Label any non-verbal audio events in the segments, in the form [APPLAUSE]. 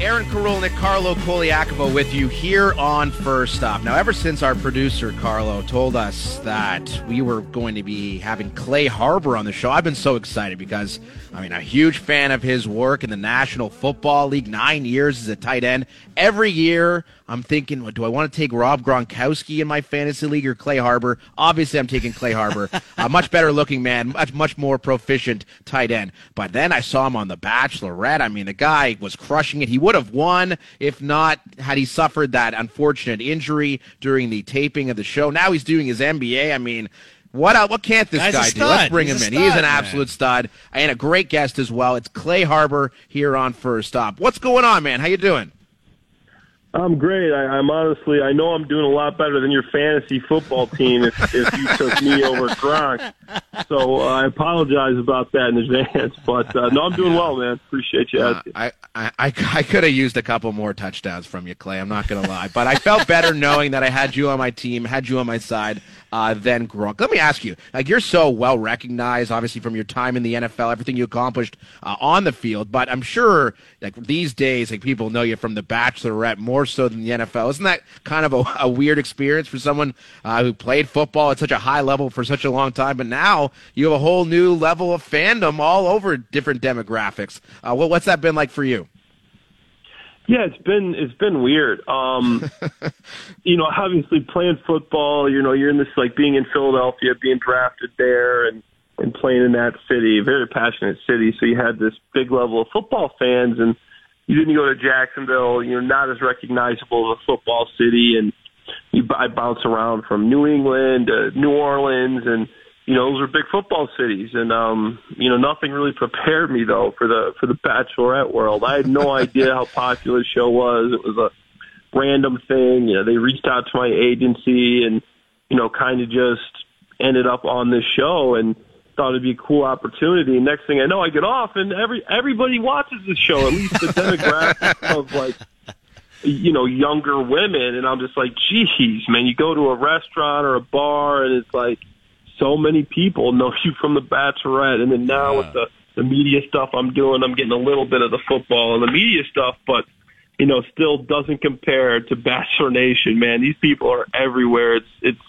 Aaron Karolnik, Carlo Koliakovo with you here on First Stop. Now, ever since our producer, Carlo, told us that we were going to be having Clay Harbor on the show, I've been so excited because, I mean, a huge fan of his work in the National Football League, nine years as a tight end. Every year, I'm thinking, do I want to take Rob Gronkowski in my fantasy league or Clay Harbor? Obviously, I'm taking Clay Harbor. [LAUGHS] a much better looking man, much, much more proficient tight end. But then I saw him on The Bachelorette. I mean, the guy was crushing it. He would have won if not had he suffered that unfortunate injury during the taping of the show. Now he's doing his MBA. I mean, what uh, what can't this Guy's guy do? Let's bring He's him in. stud, He's an man. absolute stud and a great guest as well. It's Clay Harbor here on First Stop. What's going on, man? How you doing? I'm great. I, I'm honestly, I know I'm doing a lot better than your fantasy football team if, if you took me over Gronk. So uh, I apologize about that in advance. But uh, no, I'm doing well, man. Appreciate you Uh, asking. I, I, I, I could have used a couple more touchdowns from you, Clay. I'm not going to lie. But I felt better knowing that I had you on my team, had you on my side, uh, than Gronk. Let me ask you, like, you're so well recognized, obviously, from your time in the NFL, everything you accomplished uh, on the field. But I'm sure, like, these days, like, people know you from The Bachelorette more so than the NFL. Isn't that kind of a, a weird experience for someone uh, who played football at such a high level for such a long time? But now you have a whole new level of fandom all over different demographics. Uh, what, what's that been like for you? Yeah, it's been it's been weird. Um, [LAUGHS] you know, obviously playing football. You know, you're in this like being in Philadelphia, being drafted there, and and playing in that city, a very passionate city. So you had this big level of football fans, and you didn't go to Jacksonville. You're not as recognizable as a football city, and you I bounce around from New England to New Orleans, and you know those are big football cities. And um, you know nothing really prepared me though for the for the Bachelorette world. I had no [LAUGHS] idea how popular the show was. It was a random thing. You know, they reached out to my agency, and you know, kind of just ended up on this show and thought it'd be a cool opportunity. Next thing I know, I get off, and every everybody watches the show. At least the [LAUGHS] demographic of like you know younger women, and I'm just like, geez, man, you go to a restaurant or a bar, and it's like so many people know you from the Bachelorette, and then now with the the media stuff I'm doing, I'm getting a little bit of the football and the media stuff, but you know, still doesn't compare to Bachelor Nation, man. These people are everywhere. It's it's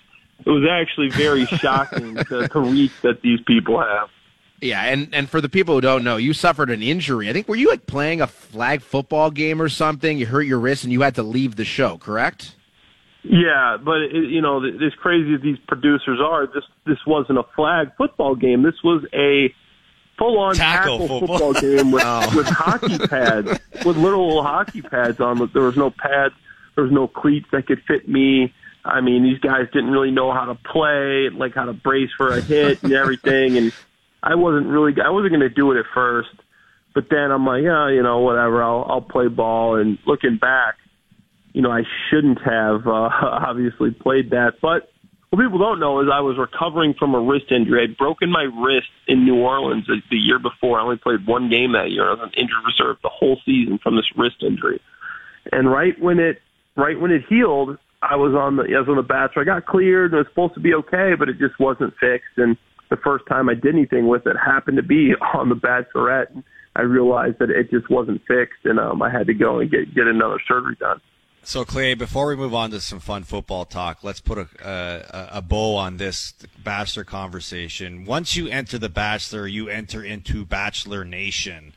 it was actually very [LAUGHS] shocking the, the reach that these people have. Yeah, and, and for the people who don't know, you suffered an injury. I think were you like playing a flag football game or something? You hurt your wrist and you had to leave the show, correct? Yeah, but it, you know, th- as crazy as these producers are, this this wasn't a flag football game. This was a full-on Tackle tackle, football. football. [LAUGHS] game with oh. with hockey pads, with literal hockey pads on. There was no pads. There was no cleats that could fit me. I mean, these guys didn't really know how to play, like how to brace for a hit and everything. And I wasn't really, I wasn't going to do it at first. But then I'm like, yeah, you know, whatever. I'll I'll play ball. And looking back, you know, I shouldn't have uh, [LAUGHS] obviously played that. But what people don't know is I was recovering from a wrist injury. I'd broken my wrist in New Orleans the, year before. I only played one game that year. I was on injured reserve the whole season from this wrist injury. And right when it right when it healed, I was on the I was on the bachelor. I got cleared and it was supposed to be okay, but it just wasn't fixed. And the first time I did anything with it happened to be [LAUGHS] on the bachelorette. And I realized that it just wasn't fixed, and um, I had to go and get get another surgery done. So Clay, before we move on to some fun football talk, let's put a a bow on this Bachelor conversation. Once you enter the Bachelor, you enter into Bachelor Nation.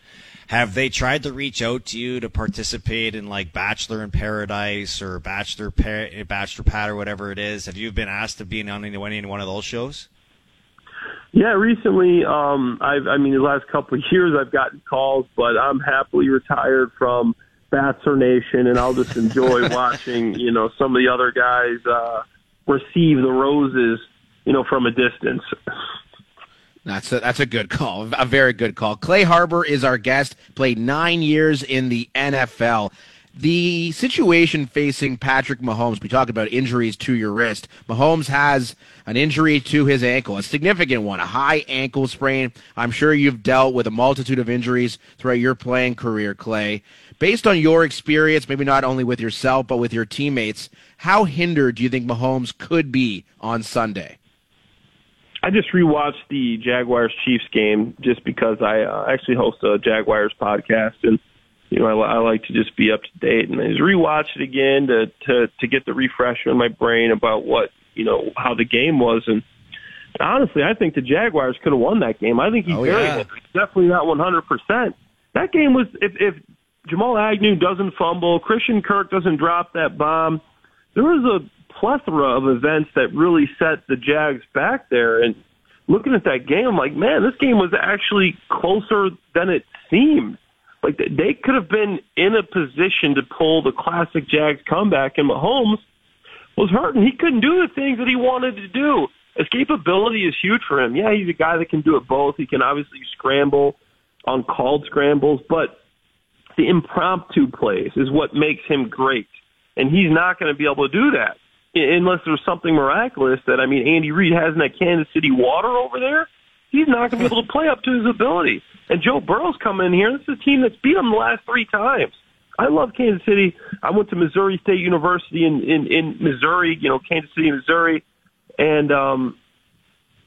Have they tried to reach out to you to participate in like Bachelor in Paradise or Bachelor pa- Bachelor Pad or whatever it is? Have you been asked to be on any any one of those shows? Yeah, recently, um, I've, I mean, the last couple of years, I've gotten calls, but I'm happily retired from Bachelor Nation, and I'll just enjoy [LAUGHS] watching, you know, some of the other guys uh, receive the roses, you know, from a distance. That's a, that's a good call, a very good call. Clay Harbor is our guest. Played nine years in the NFL. The situation facing Patrick Mahomes, we talked about injuries to your wrist. Mahomes has an injury to his ankle, a significant one, a high ankle sprain. I'm sure you've dealt with a multitude of injuries throughout your playing career, Clay. Based on your experience, maybe not only with yourself, but with your teammates, how hindered do you think Mahomes could be on Sunday? I just rewatched the Jaguars Chiefs game just because I uh, actually host a Jaguars podcast, and you know, I, I like to just be up to date and I just rewatched it again to to to get the refresher in my brain about what you know how the game was and honestly, I think the Jaguars could have won that game. I think he's oh, very yeah. definitely not 100%. That game was if if Jamal Agnew doesn't fumble, Christian Kirk doesn't drop that bomb, there was a plethora of events that really set the Jags back there and looking at that game, I'm like, man, this game was actually closer than it seemed. Like they could have been in a position to pull the classic Jags comeback, and Mahomes was hurt, and he couldn't do the things that he wanted to do. Escapability is huge for him. Yeah, he's a guy that can do it both. He can obviously scramble on called scrambles, but the impromptu plays is what makes him great. And he's not going to be able to do that unless there's something miraculous that, I mean, Andy Reid has in that Kansas City water over there. He's not going to be able to play up to his ability. And Joe Burrow's coming in here. This is a team that's beat him the last three times. I love Kansas City. I went to Missouri State University in, in, in Missouri, you know, Kansas City, Missouri. And um,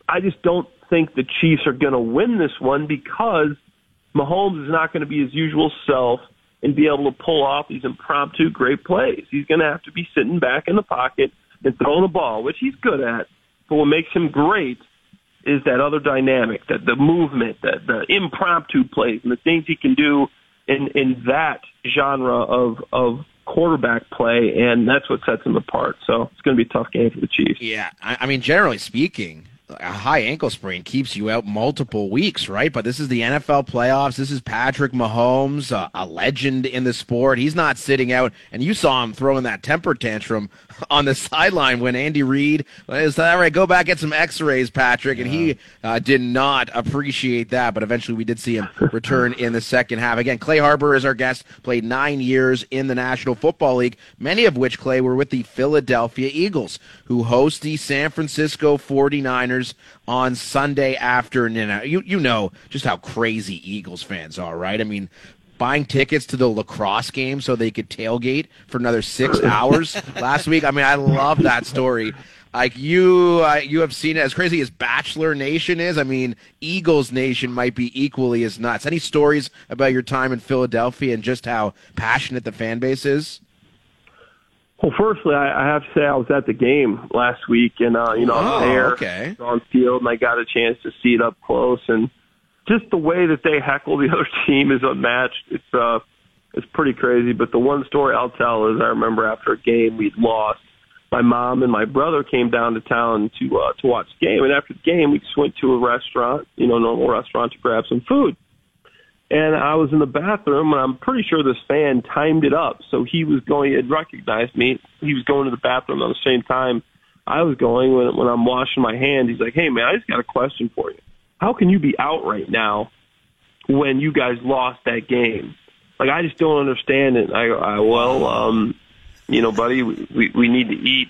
I just don't think the Chiefs are going to win this one because Mahomes is not going to be his usual self and be able to pull off these impromptu great plays. He's going to have to be sitting back in the pocket and throwing the ball, which he's good at. But what makes him great is that other dynamic, that the movement, that the impromptu plays, and the things he can do in in that genre of of quarterback play, and that's what sets him apart. So it's going to be a tough game for the Chiefs. Yeah, I, I mean, generally speaking, a high ankle sprain keeps you out multiple weeks, right? But this is the NFL playoffs. This is Patrick Mahomes, a, a, legend in the sport. He's not sitting out, and you saw him throwing that temper tantrum [LAUGHS] on the sideline when Andy Reid is all right. Go back get some X-rays, Patrick, and he uh, did not appreciate that. But eventually, we did see him return in the second half. Again, Clay Harbor is our guest. Played nine years in the National Football League, many of which Clay were with the Philadelphia Eagles, who host the San Francisco 49ers on Sunday afternoon. You you know just how crazy Eagles fans are, right? I mean, buying tickets to the lacrosse game so they could tailgate for another six [LAUGHS] hours last week. I mean, I love that story. Like you, uh, you have seen it as crazy as Bachelor Nation is. I mean, Eagles Nation might be equally as nuts. Any stories about your time in Philadelphia and just how passionate the fan base is? Well, firstly, I, I have to say I was at the game last week, and uh, you know, oh, I was there okay. on field, and I got a chance to see it up close, and just the way that they heckle the [LAUGHS] other team is unmatched. It's uh, it's pretty crazy. But the one story I'll tell is I remember after a game we'd lost, my mom and my brother came down to town to uh, to watch the game, and after the game we just went to a restaurant, you know, normal restaurant to grab some food and I was in the bathroom, and I'm pretty sure this fan timed it up. So he was going, he had recognized me. He was going to the bathroom at the same time I was going when, when I'm washing my hands. He's like, hey, man, I just got a question for you. How can you be out right now when you guys lost that game? Like, I just don't understand it. I, I well, um, you know, buddy, we, we need to eat.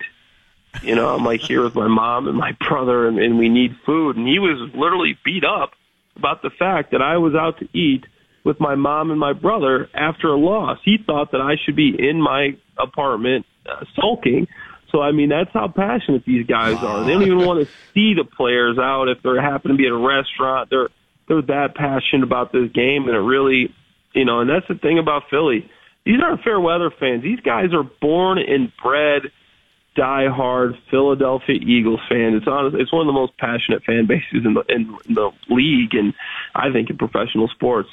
You know, I'm like here with my mom and my brother, and, and we need food. And he was literally beat up about the fact that I was out to eat with my mom and my brother after a loss. He thought that I should be in my apartment uh, sulking. So I mean, that's how passionate these guys are. They don't even want to see the players out if they happen to be at a restaurant. They're they're that passionate about this game, and it really, you know, and that's the thing about Philly. These aren't fair weather fans. These guys are born and bred diehard Philadelphia Eagles fans. It's honest, it's one of the most passionate fan bases in the in the league, and I think in professional sports.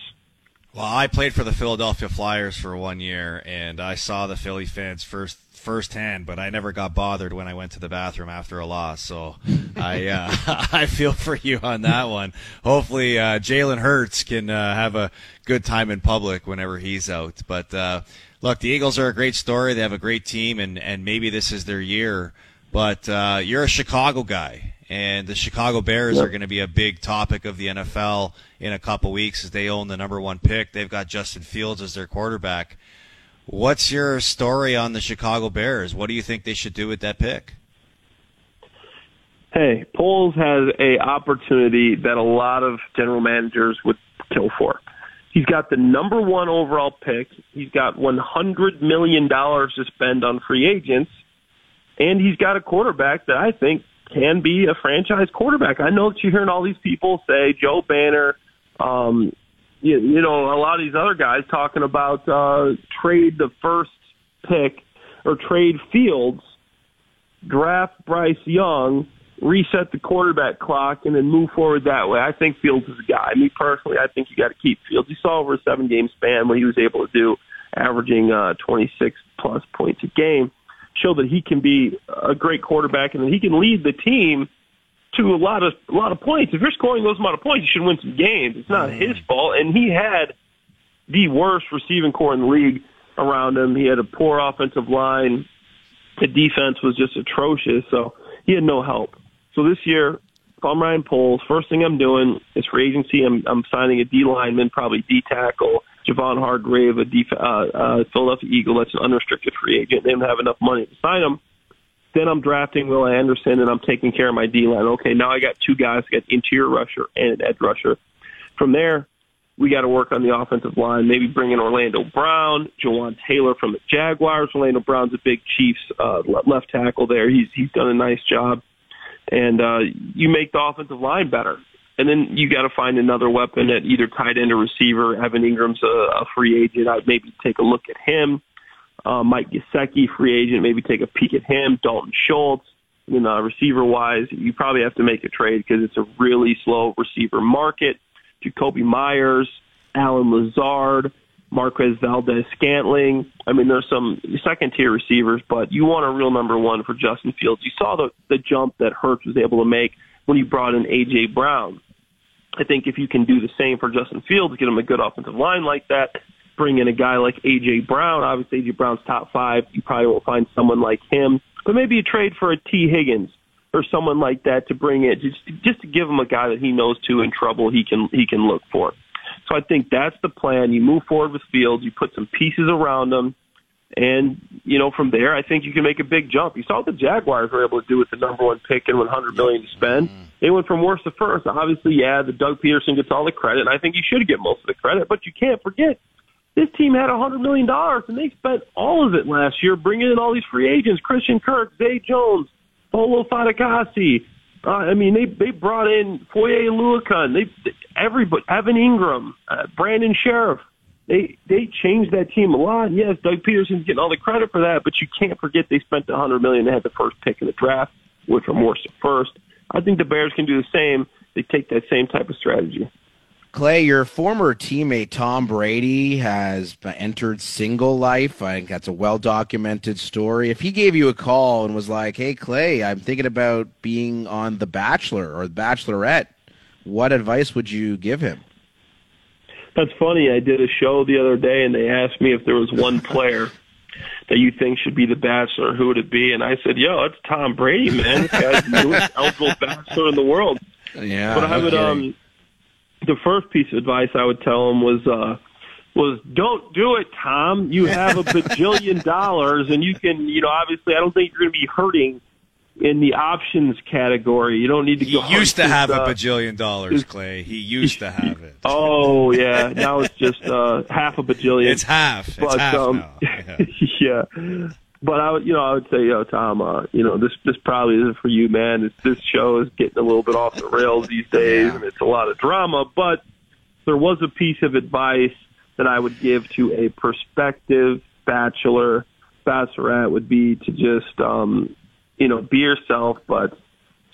Well, I played for the Philadelphia Flyers for one year, and I saw the Philly fans first firsthand, but I never got bothered when I went to the bathroom after a loss. So I [LAUGHS] uh, [LAUGHS] I feel for you on that one. Hopefully, uh, Jalen Hurts can uh, have a good time in public whenever he's out. But uh, look, the Eagles are a great story. They have a great team, and, and maybe this is their year. But uh, you're a Chicago guy, and the Chicago Bears yep. are going to be a big topic of the NFL in a couple weeks as they own the number one pick. They've got Justin Fields as their quarterback. What's your story on the Chicago Bears? What do you think they should do with that pick? Hey, Poles has a opportunity that a lot of general managers would kill for. He's got the number one overall pick. He's got $100 million to spend on free agents. And he's got a quarterback that I think can be a franchise quarterback. I know that you're hearing all these people say Joe Banner, um, you, you know, a lot of these other guys talking about uh, trade the first pick or trade Fields, draft Bryce Young, reset the quarterback clock, and then move forward that way. I think Fields is a guy. Me personally, I think you got to keep Fields. You saw over a seven game span what he was able to do, averaging uh, 26 plus points a game. Show that he can be a great quarterback and that he can lead the team to a lot of a lot of points. If you're scoring those amount of points, you should win some games. It's not his mm. fault, and he had the worst receiving corps in the league around him. He had a poor offensive line. The defense was just atrocious, so he had no help. So this year, if I'm Ryan Poles, first thing I'm doing is free agency. I'm, I'm signing a D lineman, probably D tackle, Javon Hargrave, a def- uh, uh, Philadelphia Eagle that's an unrestricted free agent. They don't have enough money to sign him. Then I'm drafting Will Anderson and I'm taking care of my D line. Okay, now I got two guys, I got interior rusher and an edge rusher. From there, we got to work on the offensive line. Maybe bring in Orlando Brown, Jawaan Taylor from the Jaguars. Orlando Brown's a big Chiefs uh, left tackle there. He's he's done a nice job, and uh, you make the offensive line better. And then you got to find another weapon at either tight end or receiver. Evan Engram's a, a free agent. I'd maybe take a look at him uh, Mike Gesicki, free agent, maybe take a peek at him. Dalton Schultz, you know, receiver wise, you probably have to make a trade because it's a really slow receiver market. Jakobi Meyers, Allen Lazard, Marquez Valdes Scantling. I mean, there's some second tier receivers, but you want a real number one for Justin Fields. You saw the, the jump that Hurts was able to make when you brought in A.J. Brown. I think if you can do the same for Justin Fields, get him a good offensive line like that, bring in a guy like AJ Brown. Obviously, AJ Brown's top five. You probably won't find someone like him, but maybe a trade for a Tee Higgins or someone like that to bring in just just to give him a guy that he knows to in trouble he can he can look for. So I think that's the plan. You move forward with Fields. You put some pieces around him. And, you know, from there, I think you can make a big jump. You saw what the Jaguars were able to do with the number one pick and 100 million to spend. Mm-hmm. They went from worst to first. Obviously, yeah, the Doug Pederson gets all the credit, and I think he should get most of the credit, but you can't forget this team had $100 million, and they spent all of it last year bringing in all these free agents, Christian Kirk, Zay Jones, Polo Fatukasi. Uh, I mean, they they brought in Foye Oluokun. They everybody, Evan Engram, uh, Brandon Scherff. They they changed that team a lot. Yes, Doug Pederson's getting all the credit for that, but you can't forget they spent the hundred million. They had the first pick in the draft, which worst to first. I think the Bears can do the same. They take that same type of strategy. Clay, your former teammate Tom Brady has entered single life. I think that's a well documented story. If he gave you a call and was like, hey, Clay, I'm thinking about being on The Bachelor or The Bachelorette, what advice would you give him? That's funny. I did a show the other day and they asked me if there was one [LAUGHS] player that you think should be the bachelor, who would it be? And I said, yo, it's Tom Brady, man. This guy's the newest [LAUGHS] eligible bachelor in the world. Yeah. But I would, um, the first piece of advice I would tell him was uh was don't do it, Tom. You have a [LAUGHS] bajillion dollars and you can, you know, obviously I don't think you're going to be hurting in the options category. You don't need to go. He used to have uh, a bajillion dollars, Clay. He used to have it. [LAUGHS] Oh yeah, now it's just uh half a bajillion. It's half. It's but, half um, [LAUGHS] Yeah. yeah but I would, you know, I would say, know, Tom, uh, you know, this this probably isn't for you, man. This, this show is getting a little bit off the rails these days, yeah. and it's a lot of drama. But there was a piece of advice that I would give to a prospective bachelor, bachelorette would be to just, um, you know, be yourself, but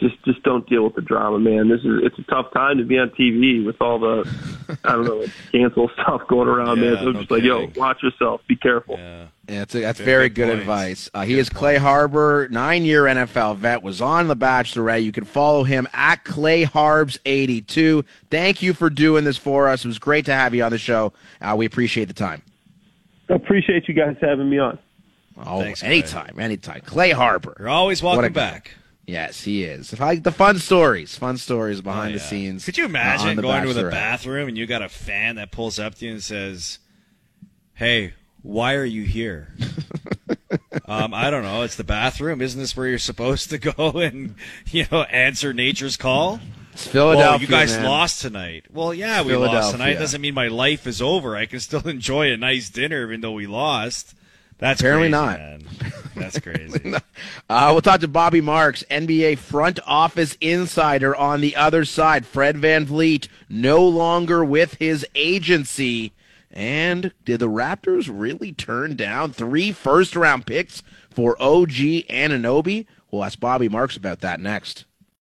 just just don't deal with the drama, man. This is it's a tough time to be on TV with all the [LAUGHS] I don't know cancel stuff going around, yeah, man. So I'm just like, yo, watch yourself, be careful. Yeah, yeah that's a, that's very, very good points. advice. Uh, he good is Clay points. Harbor, nine year NFL vet, was on The Bachelorette. You can follow him at Clay Harbs eighty two. Thank you for doing this for us. It was great to have you on the show. Uh, we appreciate the time. I appreciate you guys having me on. Oh, Thanks, anytime, anytime. Clay Harbor. You're always welcome back. Yes, he is. Like the fun stories, fun stories behind oh, yeah. the scenes. Could you imagine going to the bathroom and you got a fan that pulls up to you and says, "Hey, why are you here?" [LAUGHS] um, I don't know. It's the bathroom. Isn't this where you're supposed to go [LAUGHS] and you know answer nature's call? It's Philadelphia. Oh, you guys man. lost tonight. Well, yeah, we lost tonight. Doesn't mean my life is over. I can still [LAUGHS] enjoy a nice dinner even though we lost. That's Apparently crazy, not. Man. That's crazy. [LAUGHS] Uh, we'll talk to Bobby Marks, NBA front office insider on the other side. Fred VanVleet no longer with his agency. And did the Raptors really turn down three first round picks for OG Anunoby? We'll ask Bobby Marks about that next.